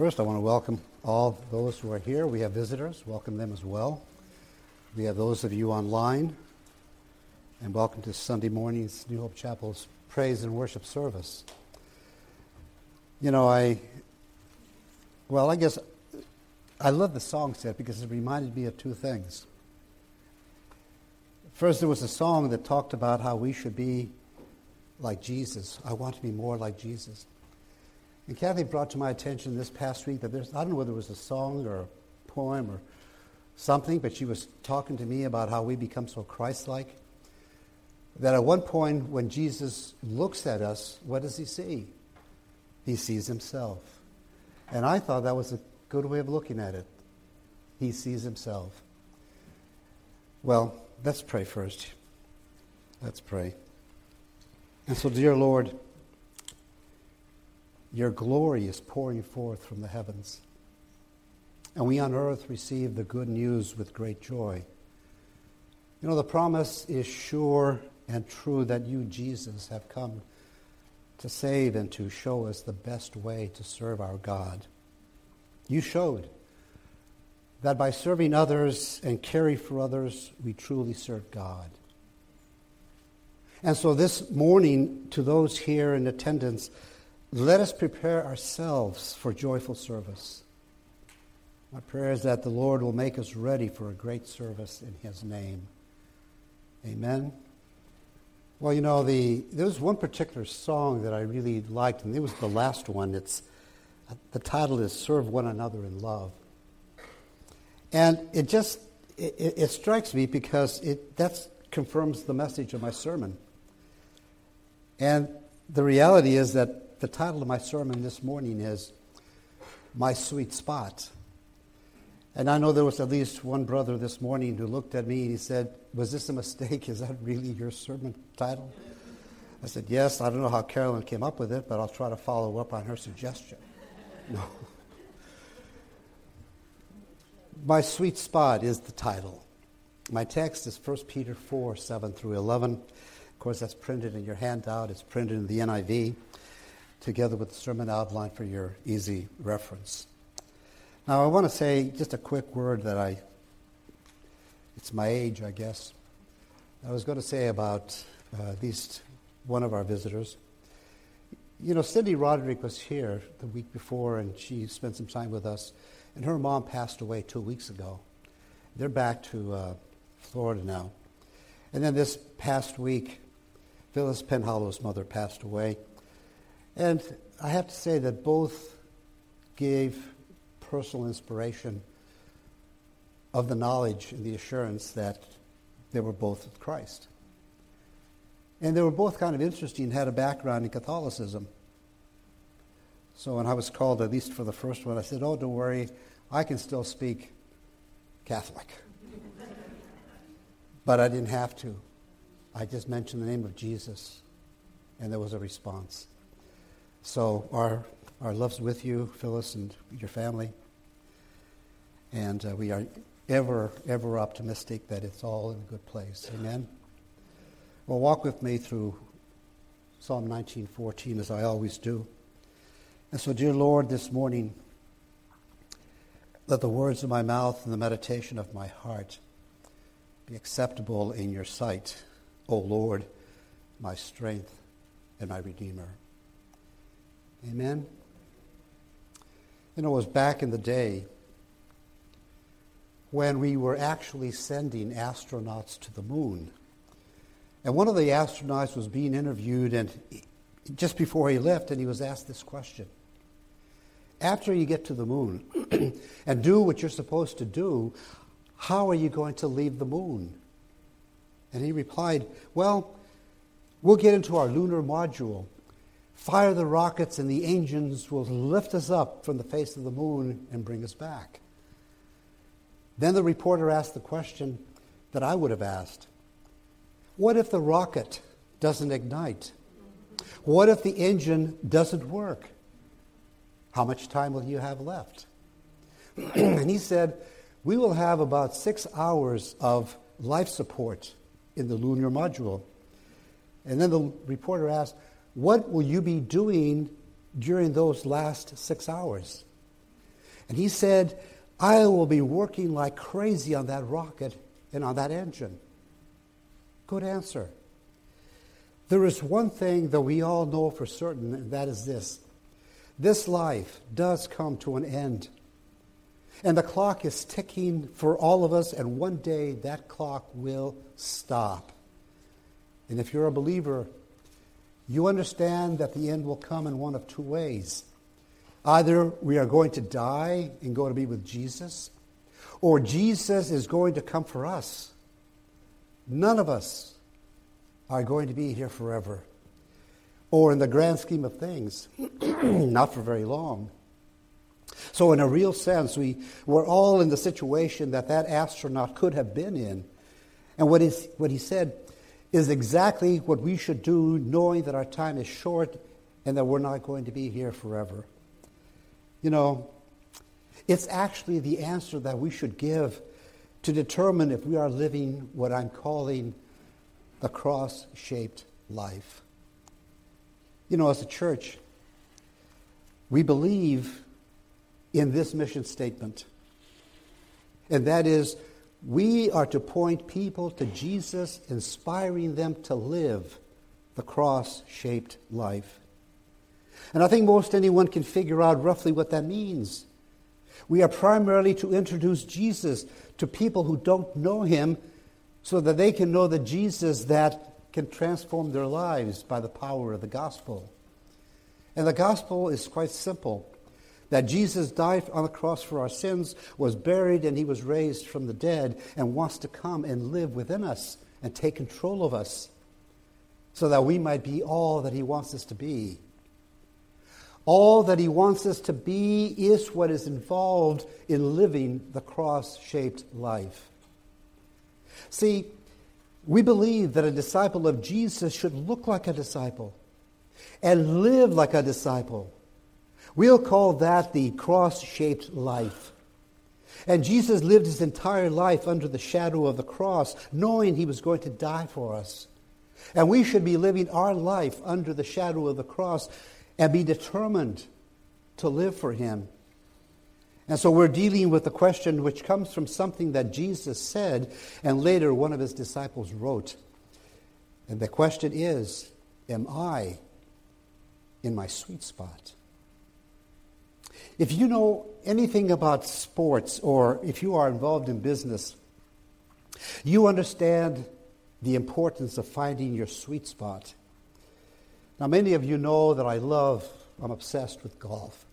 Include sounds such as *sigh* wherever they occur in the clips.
First, I want to welcome all those who are here. We have visitors, welcome them as well. We have those of you online, and welcome to Sunday morning's New Hope Chapel's praise and worship service. You know, I, well, I guess I love the song set because it reminded me of two things. First, there was a song that talked about how we should be like Jesus. I want to be more like Jesus. And Kathy brought to my attention this past week that there's, I don't know whether it was a song or a poem or something, but she was talking to me about how we become so Christ like. That at one point, when Jesus looks at us, what does he see? He sees himself. And I thought that was a good way of looking at it. He sees himself. Well, let's pray first. Let's pray. And so, dear Lord, your glory is pouring forth from the heavens. And we on earth receive the good news with great joy. You know, the promise is sure and true that you, Jesus, have come to save and to show us the best way to serve our God. You showed that by serving others and caring for others, we truly serve God. And so this morning, to those here in attendance, let us prepare ourselves for joyful service. My prayer is that the Lord will make us ready for a great service in His name. Amen. Well, you know, the, there was one particular song that I really liked, and it was the last one. It's, uh, the title is Serve One Another in Love. And it just, it, it strikes me because it that confirms the message of my sermon. And the reality is that the title of my sermon this morning is My Sweet Spot. And I know there was at least one brother this morning who looked at me and he said, Was this a mistake? Is that really your sermon title? I said, Yes. I don't know how Carolyn came up with it, but I'll try to follow up on her suggestion. *laughs* No. My Sweet Spot is the title. My text is 1 Peter 4 7 through 11. Of course, that's printed in your handout, it's printed in the NIV together with the sermon outline for your easy reference. Now, I want to say just a quick word that I, it's my age, I guess. I was going to say about uh, at least one of our visitors. You know, Cindy Roderick was here the week before, and she spent some time with us. And her mom passed away two weeks ago. They're back to uh, Florida now. And then this past week, Phyllis Penhallow's mother passed away. And I have to say that both gave personal inspiration of the knowledge and the assurance that they were both with Christ. And they were both kind of interesting, and had a background in Catholicism. So when I was called, at least for the first one, I said, Oh, don't worry, I can still speak Catholic. *laughs* but I didn't have to. I just mentioned the name of Jesus, and there was a response. So our, our love's with you, Phyllis, and your family. And uh, we are ever, ever optimistic that it's all in a good place. Amen? Well, walk with me through Psalm 19:14 as I always do. And so, dear Lord, this morning, let the words of my mouth and the meditation of my heart be acceptable in your sight, O Lord, my strength and my Redeemer. Amen? You know, it was back in the day when we were actually sending astronauts to the moon. And one of the astronauts was being interviewed, and just before he left, and he was asked this question After you get to the moon *clears throat* and do what you're supposed to do, how are you going to leave the moon? And he replied, Well, we'll get into our lunar module fire the rockets, and the engines will lift us up from the face of the moon and bring us back. Then the reporter asked the question that I would have asked What if the rocket doesn't ignite? What if the engine doesn't work? How much time will you have left? *clears throat* and he said, We will have about six hours of life support in the lunar module. And then the reporter asked, what will you be doing during those last six hours? And he said, I will be working like crazy on that rocket and on that engine. Good answer. There is one thing that we all know for certain, and that is this this life does come to an end. And the clock is ticking for all of us, and one day that clock will stop. And if you're a believer, you understand that the end will come in one of two ways. Either we are going to die and go to be with Jesus, or Jesus is going to come for us. None of us are going to be here forever, or in the grand scheme of things, *clears throat* not for very long. So, in a real sense, we, we're all in the situation that that astronaut could have been in. And what, is, what he said is exactly what we should do, knowing that our time is short and that we're not going to be here forever. You know, it's actually the answer that we should give to determine if we are living what I'm calling the cross shaped life. You know, as a church, we believe in this mission statement, and that is we are to point people to Jesus, inspiring them to live the cross shaped life. And I think most anyone can figure out roughly what that means. We are primarily to introduce Jesus to people who don't know him so that they can know the Jesus that can transform their lives by the power of the gospel. And the gospel is quite simple that Jesus died on the cross for our sins, was buried, and he was raised from the dead, and wants to come and live within us and take control of us so that we might be all that he wants us to be. All that he wants us to be is what is involved in living the cross shaped life. See, we believe that a disciple of Jesus should look like a disciple and live like a disciple. We'll call that the cross shaped life. And Jesus lived his entire life under the shadow of the cross, knowing he was going to die for us. And we should be living our life under the shadow of the cross and be determined to live for him. And so we're dealing with the question which comes from something that Jesus said and later one of his disciples wrote. And the question is Am I in my sweet spot? If you know anything about sports or if you are involved in business, you understand the importance of finding your sweet spot. Now, many of you know that I love, I'm obsessed with golf.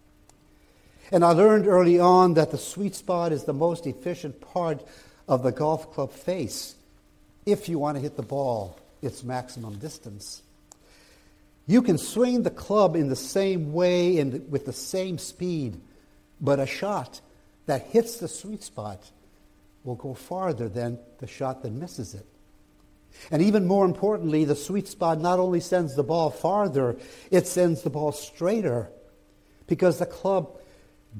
And I learned early on that the sweet spot is the most efficient part of the golf club face if you want to hit the ball its maximum distance. You can swing the club in the same way and with the same speed, but a shot that hits the sweet spot will go farther than the shot that misses it. And even more importantly, the sweet spot not only sends the ball farther, it sends the ball straighter because the club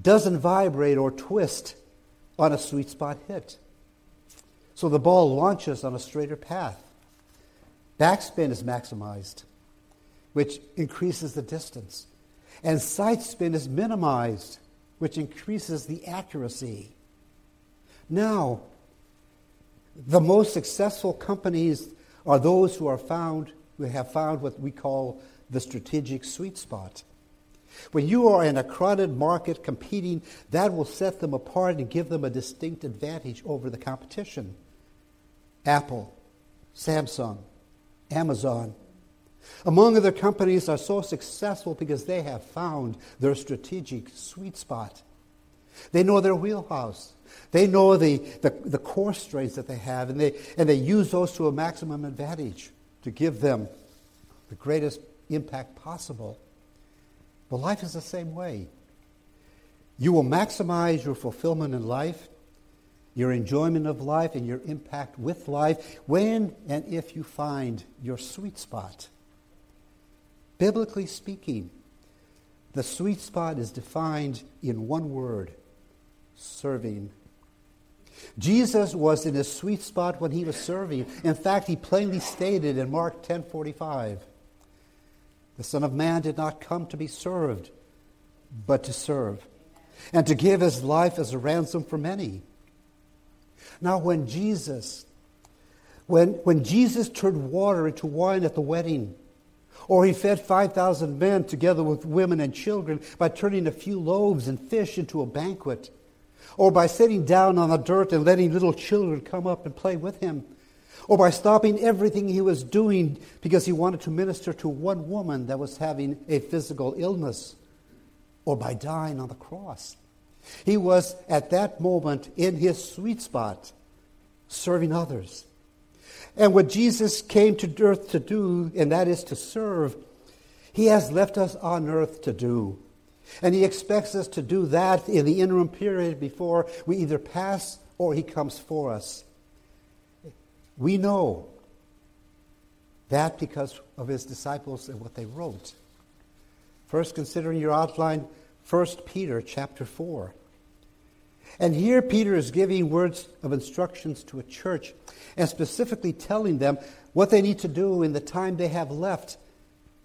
doesn't vibrate or twist on a sweet spot hit. So the ball launches on a straighter path. Backspin is maximized which increases the distance. And side spin is minimized, which increases the accuracy. Now, the most successful companies are those who are found who have found what we call the strategic sweet spot. When you are in a crowded market competing, that will set them apart and give them a distinct advantage over the competition. Apple, Samsung, Amazon, among other companies are so successful because they have found their strategic sweet spot. They know their wheelhouse. They know the, the, the core strengths that they have, and they, and they use those to a maximum advantage to give them the greatest impact possible. But life is the same way. You will maximize your fulfillment in life, your enjoyment of life, and your impact with life when and if you find your sweet spot. Biblically speaking, the sweet spot is defined in one word serving. Jesus was in a sweet spot when he was serving. In fact, he plainly stated in Mark 10:45, "The Son of Man did not come to be served, but to serve, and to give his life as a ransom for many. Now, when Jesus, when, when Jesus turned water into wine at the wedding, or he fed 5,000 men together with women and children by turning a few loaves and fish into a banquet, or by sitting down on the dirt and letting little children come up and play with him, or by stopping everything he was doing because he wanted to minister to one woman that was having a physical illness, or by dying on the cross. He was at that moment in his sweet spot, serving others. And what Jesus came to earth to do, and that is to serve, he has left us on earth to do. And he expects us to do that in the interim period before we either pass or he comes for us. We know that because of his disciples and what they wrote. First, considering your outline, 1 Peter chapter 4. And here Peter is giving words of instructions to a church and specifically telling them what they need to do in the time they have left,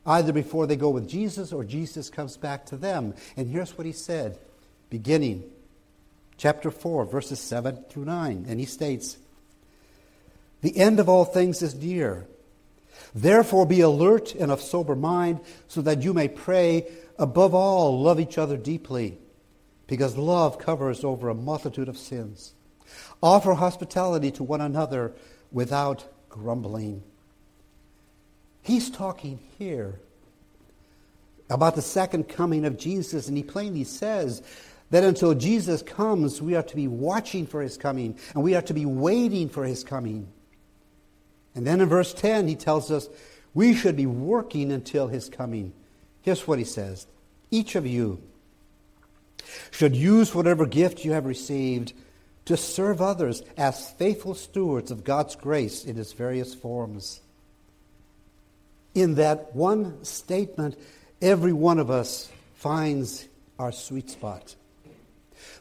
either before they go with Jesus or Jesus comes back to them. And here's what he said, beginning chapter 4, verses 7 through 9. And he states, The end of all things is near. Therefore, be alert and of sober mind, so that you may pray. Above all, love each other deeply because love covers over a multitude of sins. Offer hospitality to one another without grumbling. He's talking here about the second coming of Jesus, and he plainly says that until Jesus comes, we are to be watching for his coming, and we are to be waiting for his coming. And then in verse 10, he tells us we should be working until his coming. Here's what he says Each of you, should use whatever gift you have received to serve others as faithful stewards of God's grace in its various forms. In that one statement, every one of us finds our sweet spot.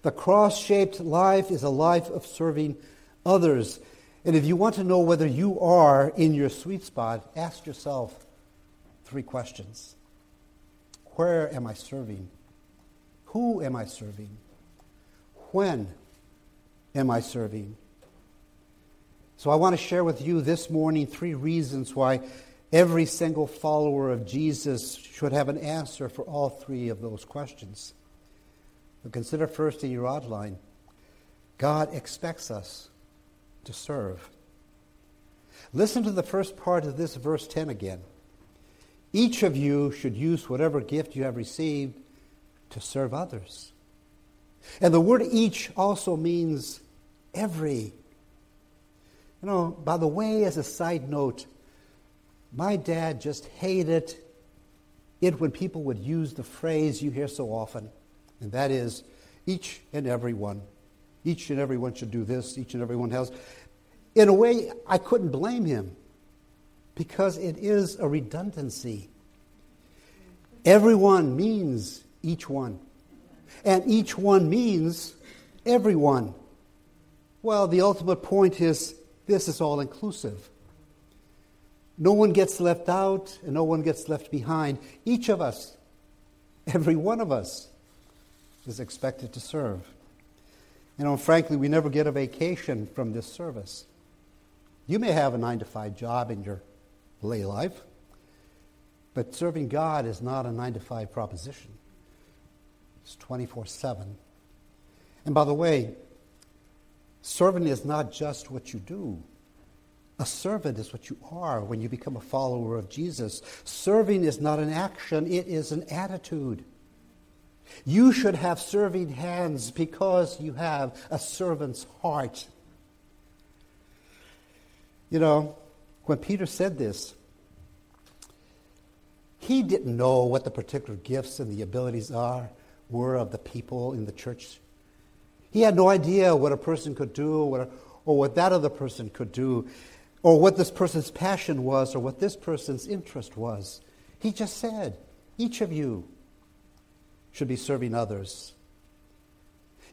The cross shaped life is a life of serving others. And if you want to know whether you are in your sweet spot, ask yourself three questions Where am I serving? Who am I serving? When am I serving? So I want to share with you this morning three reasons why every single follower of Jesus should have an answer for all three of those questions. But consider first in your outline God expects us to serve. Listen to the first part of this verse 10 again. Each of you should use whatever gift you have received to serve others. And the word each also means every. You know, by the way, as a side note, my dad just hated it when people would use the phrase you hear so often, and that is each and every one. Each and every one should do this, each and every one has. In a way, I couldn't blame him because it is a redundancy. Everyone means each one. And each one means everyone. Well, the ultimate point is this is all inclusive. No one gets left out and no one gets left behind. Each of us, every one of us, is expected to serve. You know, frankly, we never get a vacation from this service. You may have a nine to five job in your lay life, but serving God is not a nine to five proposition. It's 24 7. And by the way, serving is not just what you do. A servant is what you are when you become a follower of Jesus. Serving is not an action, it is an attitude. You should have serving hands because you have a servant's heart. You know, when Peter said this, he didn't know what the particular gifts and the abilities are were of the people in the church. He had no idea what a person could do or, or what that other person could do or what this person's passion was or what this person's interest was. He just said, each of you should be serving others.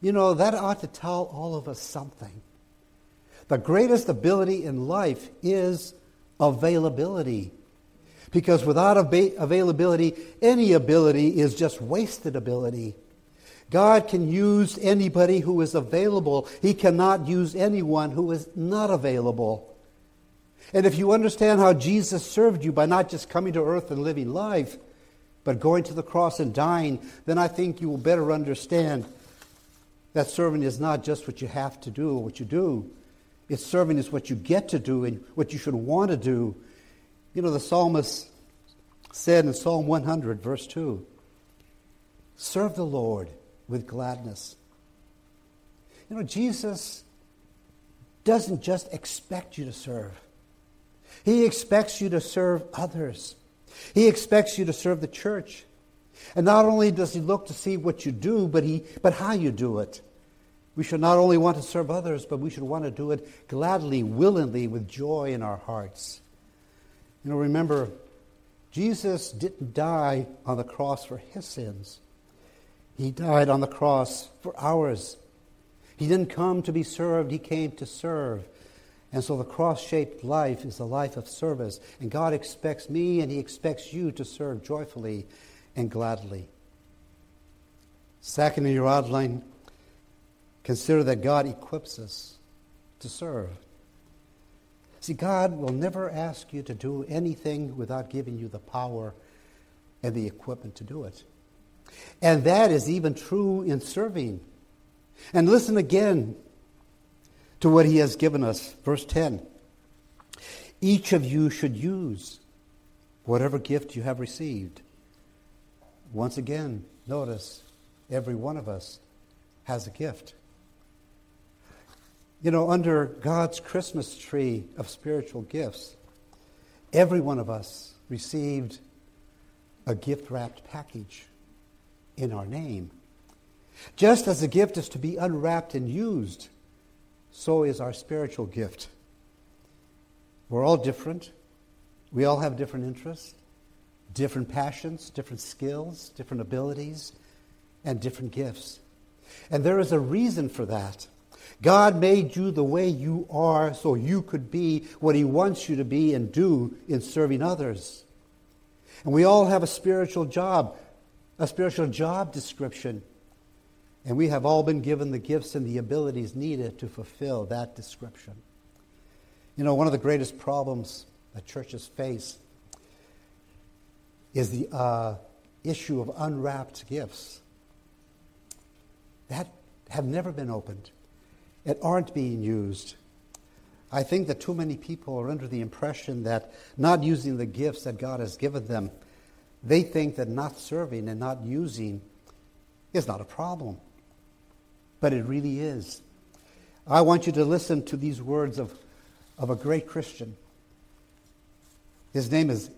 You know, that ought to tell all of us something. The greatest ability in life is availability. Because without availability, any ability is just wasted ability. God can use anybody who is available. He cannot use anyone who is not available. And if you understand how Jesus served you by not just coming to earth and living life, but going to the cross and dying, then I think you will better understand that serving is not just what you have to do or what you do. It's serving is what you get to do and what you should want to do. You know, the psalmist said in Psalm 100, verse 2 Serve the Lord with gladness. You know, Jesus doesn't just expect you to serve, He expects you to serve others. He expects you to serve the church. And not only does He look to see what you do, but, he, but how you do it. We should not only want to serve others, but we should want to do it gladly, willingly, with joy in our hearts. You know, remember, Jesus didn't die on the cross for his sins. He died on the cross for ours. He didn't come to be served, he came to serve. And so the cross shaped life is a life of service. And God expects me and he expects you to serve joyfully and gladly. Second in your outline, consider that God equips us to serve. See, God will never ask you to do anything without giving you the power and the equipment to do it. And that is even true in serving. And listen again to what he has given us. Verse 10 Each of you should use whatever gift you have received. Once again, notice every one of us has a gift. You know, under God's Christmas tree of spiritual gifts, every one of us received a gift wrapped package in our name. Just as the gift is to be unwrapped and used, so is our spiritual gift. We're all different. We all have different interests, different passions, different skills, different abilities, and different gifts. And there is a reason for that. God made you the way you are so you could be what He wants you to be and do in serving others. And we all have a spiritual job, a spiritual job description. And we have all been given the gifts and the abilities needed to fulfill that description. You know, one of the greatest problems that churches face is the uh, issue of unwrapped gifts that have never been opened that aren't being used. I think that too many people are under the impression that not using the gifts that God has given them, they think that not serving and not using is not a problem. But it really is. I want you to listen to these words of, of a great Christian. His name is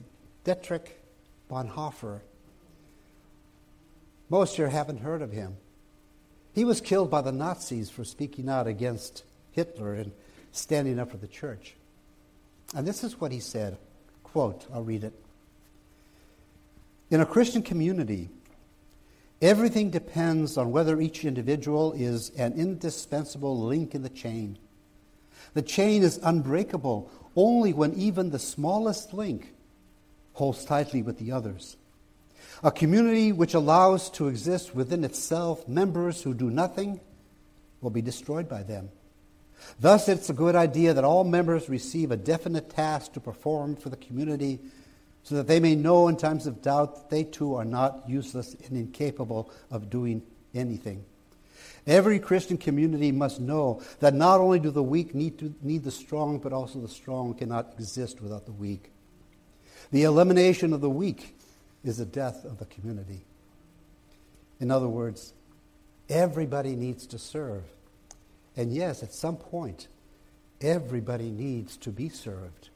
Dietrich Bonhoeffer. Most here haven't heard of him. He was killed by the Nazis for speaking out against Hitler and standing up for the church. And this is what he said. Quote, I'll read it. In a Christian community, everything depends on whether each individual is an indispensable link in the chain. The chain is unbreakable only when even the smallest link holds tightly with the others. A community which allows to exist within itself members who do nothing will be destroyed by them. Thus, it's a good idea that all members receive a definite task to perform for the community so that they may know in times of doubt that they too are not useless and incapable of doing anything. Every Christian community must know that not only do the weak need, to, need the strong, but also the strong cannot exist without the weak. The elimination of the weak is the death of the community. In other words, everybody needs to serve. And yes, at some point, everybody needs to be served.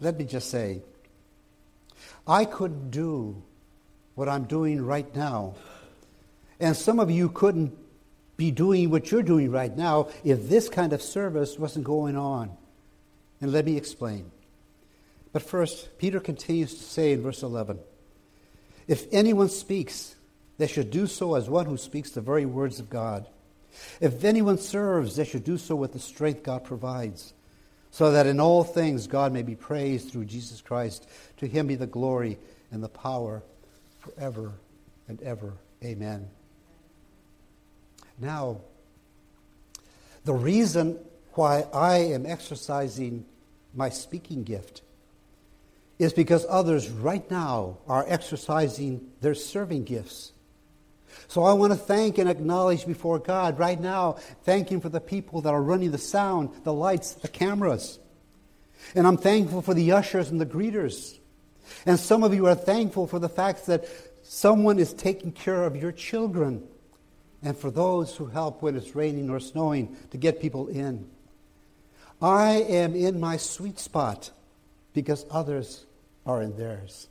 Let me just say, I couldn't do what I'm doing right now. And some of you couldn't be doing what you're doing right now if this kind of service wasn't going on. And let me explain. But first, Peter continues to say in verse 11 If anyone speaks, they should do so as one who speaks the very words of God. If anyone serves, they should do so with the strength God provides, so that in all things God may be praised through Jesus Christ. To him be the glory and the power forever and ever. Amen. now. The reason why I am exercising my speaking gift is because others right now are exercising their serving gifts. So I want to thank and acknowledge before God right now, thank Him for the people that are running the sound, the lights, the cameras. And I'm thankful for the ushers and the greeters. And some of you are thankful for the fact that someone is taking care of your children and for those who help when it's raining or snowing to get people in. I am in my sweet spot because others are in theirs.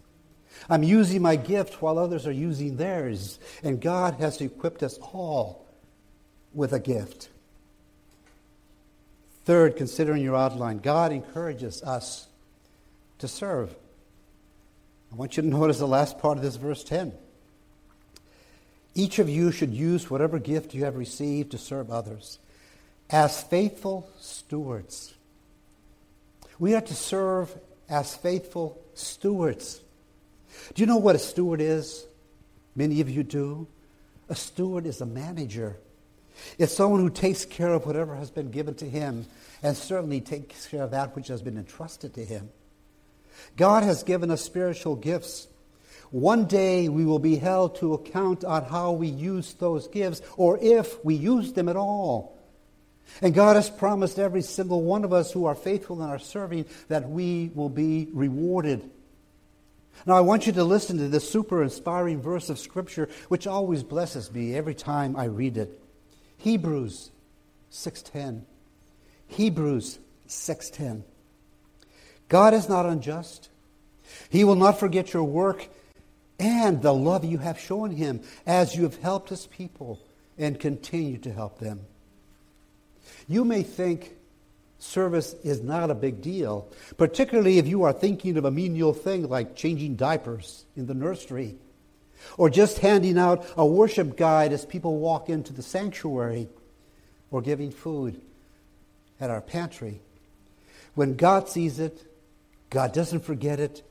I'm using my gift while others are using theirs. And God has equipped us all with a gift. Third, considering your outline, God encourages us to serve. I want you to *laughs* notice the last part of this verse 10. Each of you should use whatever gift you have received to serve others as faithful stewards. We are to serve as faithful stewards. Do you know what a steward is? Many of you do. A steward is a manager. It's someone who takes care of whatever has been given to him and certainly takes care of that which has been entrusted to him. God has given us spiritual gifts. One day we will be held to account on how we use those gifts or if we use them at all. And God has promised every single one of us who are faithful in our serving that we will be rewarded. Now, I want you to listen to this super inspiring verse of Scripture, which always blesses me every time I read it. Hebrews 6:10. Hebrews 6:10. God is not unjust. He will not forget your work and the love you have shown him as you have helped his people and continue to help them. You may think service is not a big deal, particularly if you are thinking of a menial thing like changing diapers in the nursery or just handing out a worship guide as people walk into the sanctuary or giving food at our pantry. When God sees it, God doesn't forget it,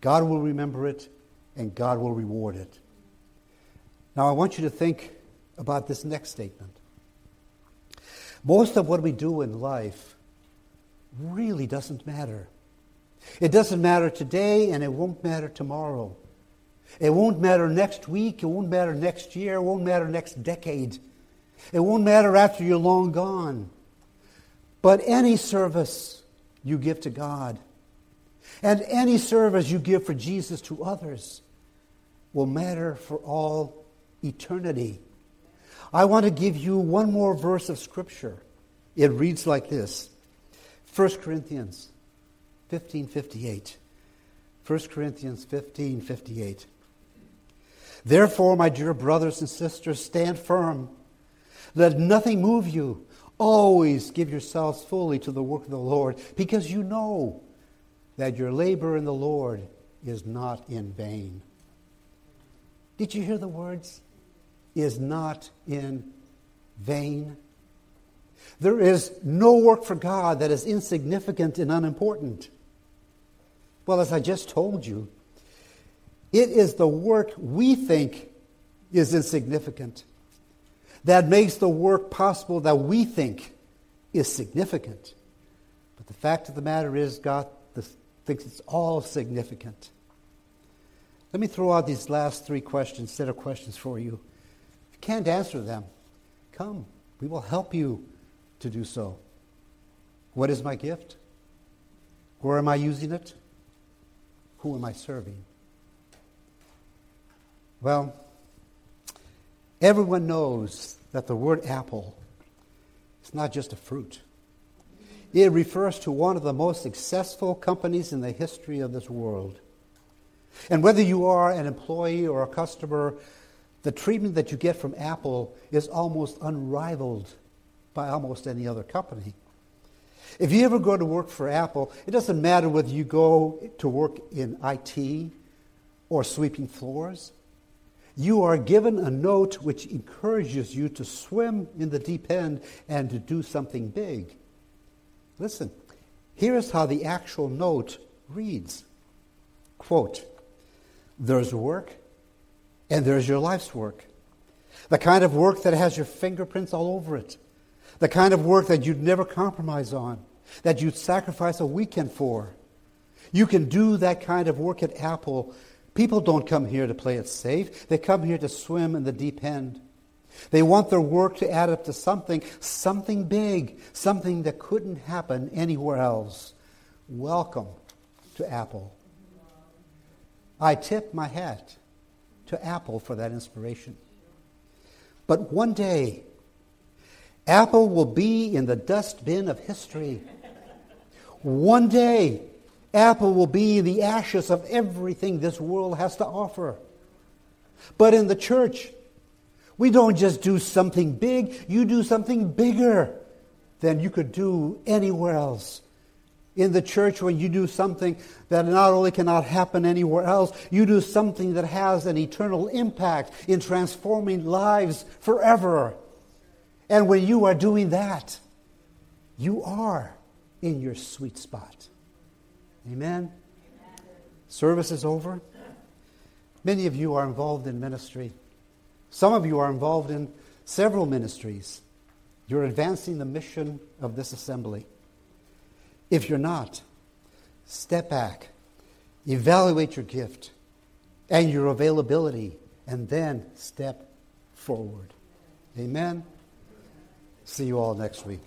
God will remember it, and God will reward it. Now, I want you to think about this next statement. Most of what we do in life really doesn't matter. It doesn't matter today, and it won't matter tomorrow. It won't matter next week. It won't matter next year. It won't matter next decade. It won't matter after you're long gone. But any service you give to God and any service you give for Jesus to others will matter for all eternity. I want to give you one more verse of Scripture. It reads like this 1 Corinthians 15:58. 1 Corinthians 15:58. Therefore, my dear brothers and sisters, stand firm. Let nothing move you. Always give yourselves fully to the work of the Lord, because you know that your labor in the Lord is not in vain. Did you hear the words? Is not in vain. There is no work for God that is insignificant and unimportant. Well, as I just told you, it is the work we think is insignificant that makes the work possible that we think is significant. But the fact of the matter is, God thinks it's all significant. Let me throw out these last three questions, set of questions for you. Can't answer them, come. We will help you to do so. What is my gift? Where am I using it? Who am I serving? Well, everyone knows that the word apple is not just a fruit. It refers to one of the most successful companies in the history of this world. And whether you are an employee or a customer, the treatment that you get from Apple is almost unrivaled by almost any other company. If you ever go to work for Apple, it doesn't matter whether you go to work in IT or sweeping floors. You are given a note which encourages you to swim in the deep end and to do something big. Listen, here's how the actual note reads Quote, There's work, and there's your life's work. The kind of work that has your fingerprints all over it. The kind of work that you'd never compromise on, that you'd sacrifice a weekend for. You can do that kind of work at Apple. People don't come here to play it safe, they come here to swim in the deep end. They want their work to add up to something, something big, something that couldn't happen anywhere else. Welcome to Apple. I tip my hat to Apple for that inspiration. But one day, Apple will be in the dustbin of history. One day, Apple will be the ashes of everything this world has to offer. But in the church, we don't just do something big, you do something bigger than you could do anywhere else. In the church, when you do something that not only cannot happen anywhere else, you do something that has an eternal impact in transforming lives forever. And when you are doing that, you are in your sweet spot. Amen? Amen? Service is over. Many of you are involved in ministry. Some of you are involved in several ministries. You're advancing the mission of this assembly. If you're not, step back, evaluate your gift and your availability, and then step forward. Amen. See you all next week.